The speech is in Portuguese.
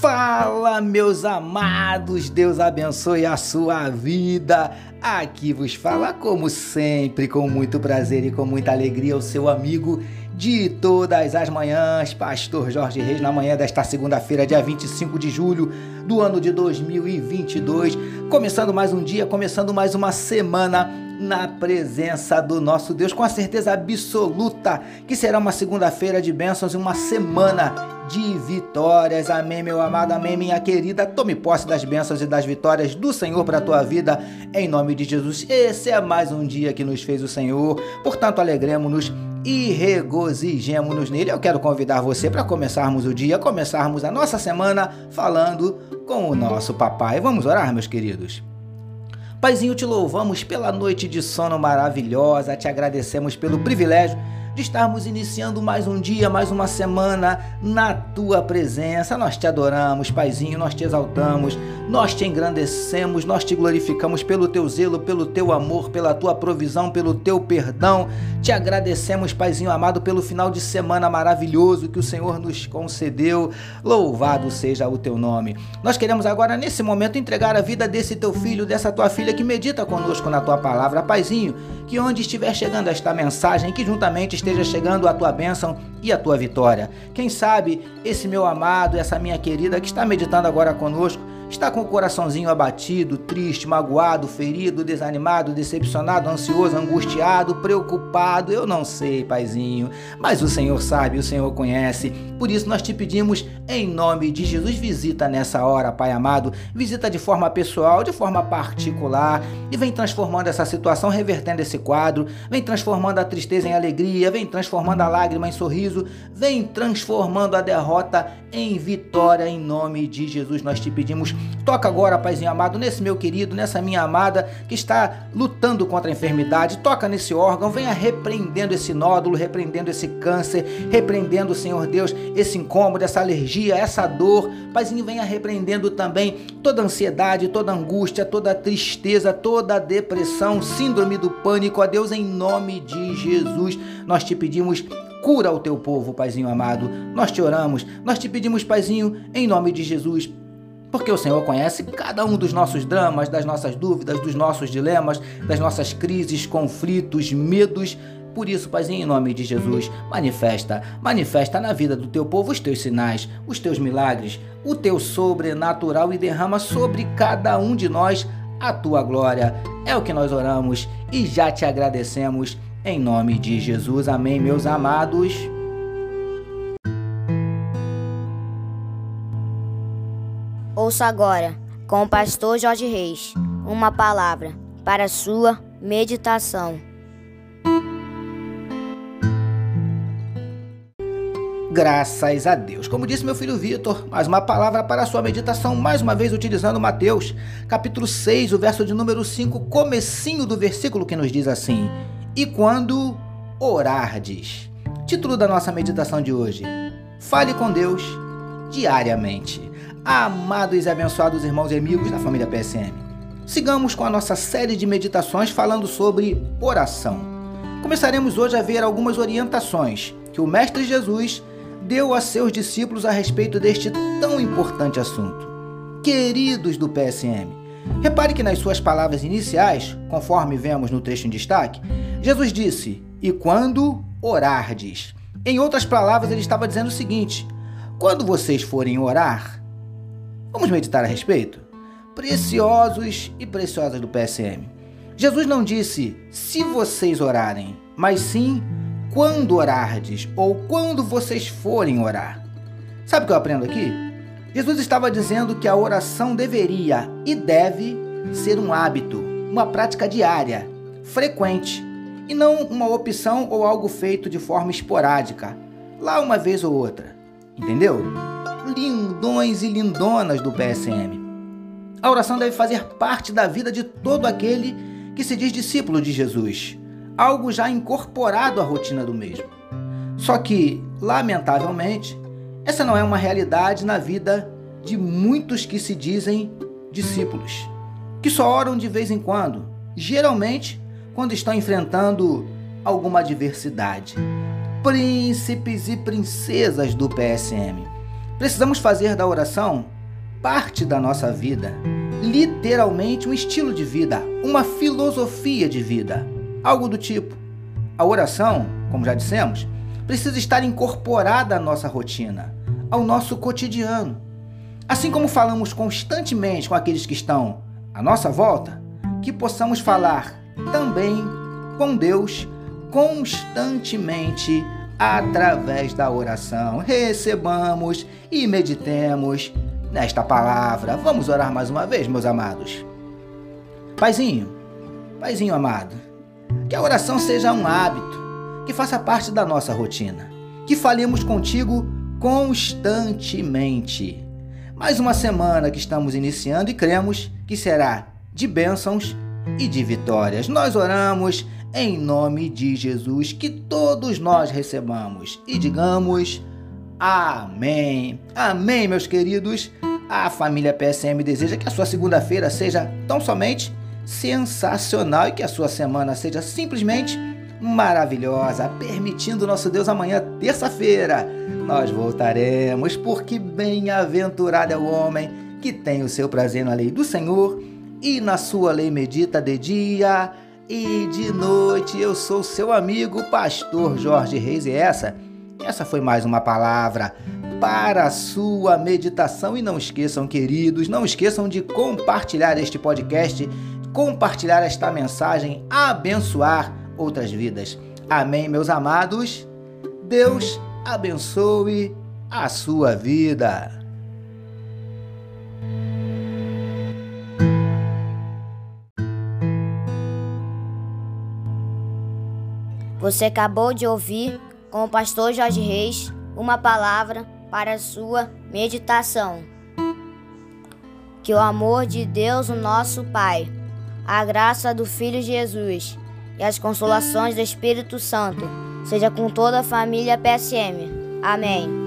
Fala, meus amados, Deus abençoe a sua vida. Aqui vos fala, como sempre, com muito prazer e com muita alegria, o seu amigo de todas as manhãs, Pastor Jorge Reis, na manhã desta segunda-feira, dia 25 de julho do ano de 2022. Começando mais um dia, começando mais uma semana na presença do nosso Deus, com a certeza absoluta que será uma segunda-feira de bênçãos e uma semana de vitórias. Amém, meu amado, amém, minha querida. Tome posse das bênçãos e das vitórias do Senhor para a tua vida, em nome de Jesus. Esse é mais um dia que nos fez o Senhor, portanto, alegremos-nos e regozijemos-nos nele. Eu quero convidar você para começarmos o dia, começarmos a nossa semana falando com o nosso papai. Vamos orar, meus queridos? Paizinho, te louvamos pela noite de sono maravilhosa, te agradecemos pelo privilégio de estarmos iniciando mais um dia, mais uma semana na tua presença. Nós te adoramos, Paizinho, nós te exaltamos, nós te engrandecemos, nós te glorificamos pelo teu zelo, pelo teu amor, pela tua provisão, pelo teu perdão. Te agradecemos, Paizinho amado, pelo final de semana maravilhoso que o Senhor nos concedeu. Louvado seja o teu nome. Nós queremos agora, nesse momento, entregar a vida desse teu filho, dessa tua filha que medita conosco na tua palavra. Paizinho, que onde estiver chegando esta mensagem, que juntamente esteja chegando a tua bênção e a tua vitória. Quem sabe esse meu amado, essa minha querida que está meditando agora conosco, Está com o coraçãozinho abatido, triste, magoado, ferido, desanimado, decepcionado, ansioso, angustiado, preocupado? Eu não sei, paizinho, mas o Senhor sabe, o Senhor conhece. Por isso nós te pedimos, em nome de Jesus, visita nessa hora, Pai amado, visita de forma pessoal, de forma particular e vem transformando essa situação, revertendo esse quadro, vem transformando a tristeza em alegria, vem transformando a lágrima em sorriso, vem transformando a derrota em vitória, em nome de Jesus. Nós te pedimos Toca agora, Paizinho amado, nesse meu querido, nessa minha amada que está lutando contra a enfermidade. Toca nesse órgão, venha repreendendo esse nódulo, repreendendo esse câncer, repreendendo, Senhor Deus, esse incômodo, essa alergia, essa dor. Paizinho, venha repreendendo também toda ansiedade, toda angústia, toda tristeza, toda depressão, síndrome do pânico. A Deus, em nome de Jesus, nós te pedimos cura o teu povo, Paizinho amado. Nós te oramos, nós te pedimos, Paizinho, em nome de Jesus porque o Senhor conhece cada um dos nossos dramas, das nossas dúvidas, dos nossos dilemas, das nossas crises, conflitos, medos. Por isso, Paizinho, em nome de Jesus, manifesta, manifesta na vida do teu povo os teus sinais, os teus milagres, o teu sobrenatural e derrama sobre cada um de nós a tua glória. É o que nós oramos e já te agradecemos. Em nome de Jesus, amém, meus amados. Ouça agora, com o pastor Jorge Reis, uma palavra para sua meditação. Graças a Deus. Como disse meu filho Vitor, mais uma palavra para a sua meditação, mais uma vez utilizando Mateus, capítulo 6, o verso de número 5, comecinho do versículo que nos diz assim: "E quando orardes". Título da nossa meditação de hoje: Fale com Deus diariamente amados e abençoados irmãos e amigos da família PSM. Sigamos com a nossa série de meditações falando sobre oração. Começaremos hoje a ver algumas orientações que o Mestre Jesus deu a seus discípulos a respeito deste tão importante assunto. Queridos do PSM, repare que nas suas palavras iniciais, conforme vemos no texto em destaque, Jesus disse: E quando orardes. Em outras palavras, ele estava dizendo o seguinte: quando vocês forem orar, Vamos meditar a respeito? Preciosos e preciosas do PSM. Jesus não disse se vocês orarem, mas sim quando orardes ou quando vocês forem orar. Sabe o que eu aprendo aqui? Jesus estava dizendo que a oração deveria e deve ser um hábito, uma prática diária, frequente, e não uma opção ou algo feito de forma esporádica, lá uma vez ou outra. Entendeu? lindões e lindonas do PSM. A oração deve fazer parte da vida de todo aquele que se diz discípulo de Jesus, algo já incorporado à rotina do mesmo. Só que, lamentavelmente, essa não é uma realidade na vida de muitos que se dizem discípulos, que só oram de vez em quando, geralmente quando estão enfrentando alguma adversidade. Príncipes e princesas do PSM Precisamos fazer da oração parte da nossa vida, literalmente um estilo de vida, uma filosofia de vida, algo do tipo. A oração, como já dissemos, precisa estar incorporada à nossa rotina, ao nosso cotidiano. Assim como falamos constantemente com aqueles que estão à nossa volta, que possamos falar também com Deus constantemente através da oração. Recebamos e meditemos nesta palavra. Vamos orar mais uma vez, meus amados. Paizinho, Paizinho amado, que a oração seja um hábito, que faça parte da nossa rotina, que falemos contigo constantemente. Mais uma semana que estamos iniciando e cremos que será de bênçãos e de vitórias. Nós oramos em nome de Jesus, que todos nós recebamos e digamos amém. Amém, meus queridos. A família PSM deseja que a sua segunda-feira seja tão somente sensacional e que a sua semana seja simplesmente maravilhosa, permitindo nosso Deus amanhã, terça-feira, nós voltaremos, porque bem-aventurado é o homem que tem o seu prazer na lei do Senhor e na sua lei medita de dia e de noite. Eu sou seu amigo, pastor Jorge Reis, e essa, essa foi mais uma palavra para a sua meditação. E não esqueçam, queridos, não esqueçam de compartilhar este podcast, compartilhar esta mensagem, abençoar outras vidas. Amém, meus amados. Deus abençoe a sua vida. Você acabou de ouvir com o pastor Jorge Reis uma palavra para a sua meditação. Que o amor de Deus, o nosso Pai, a graça do Filho Jesus e as consolações do Espírito Santo seja com toda a família PSM. Amém.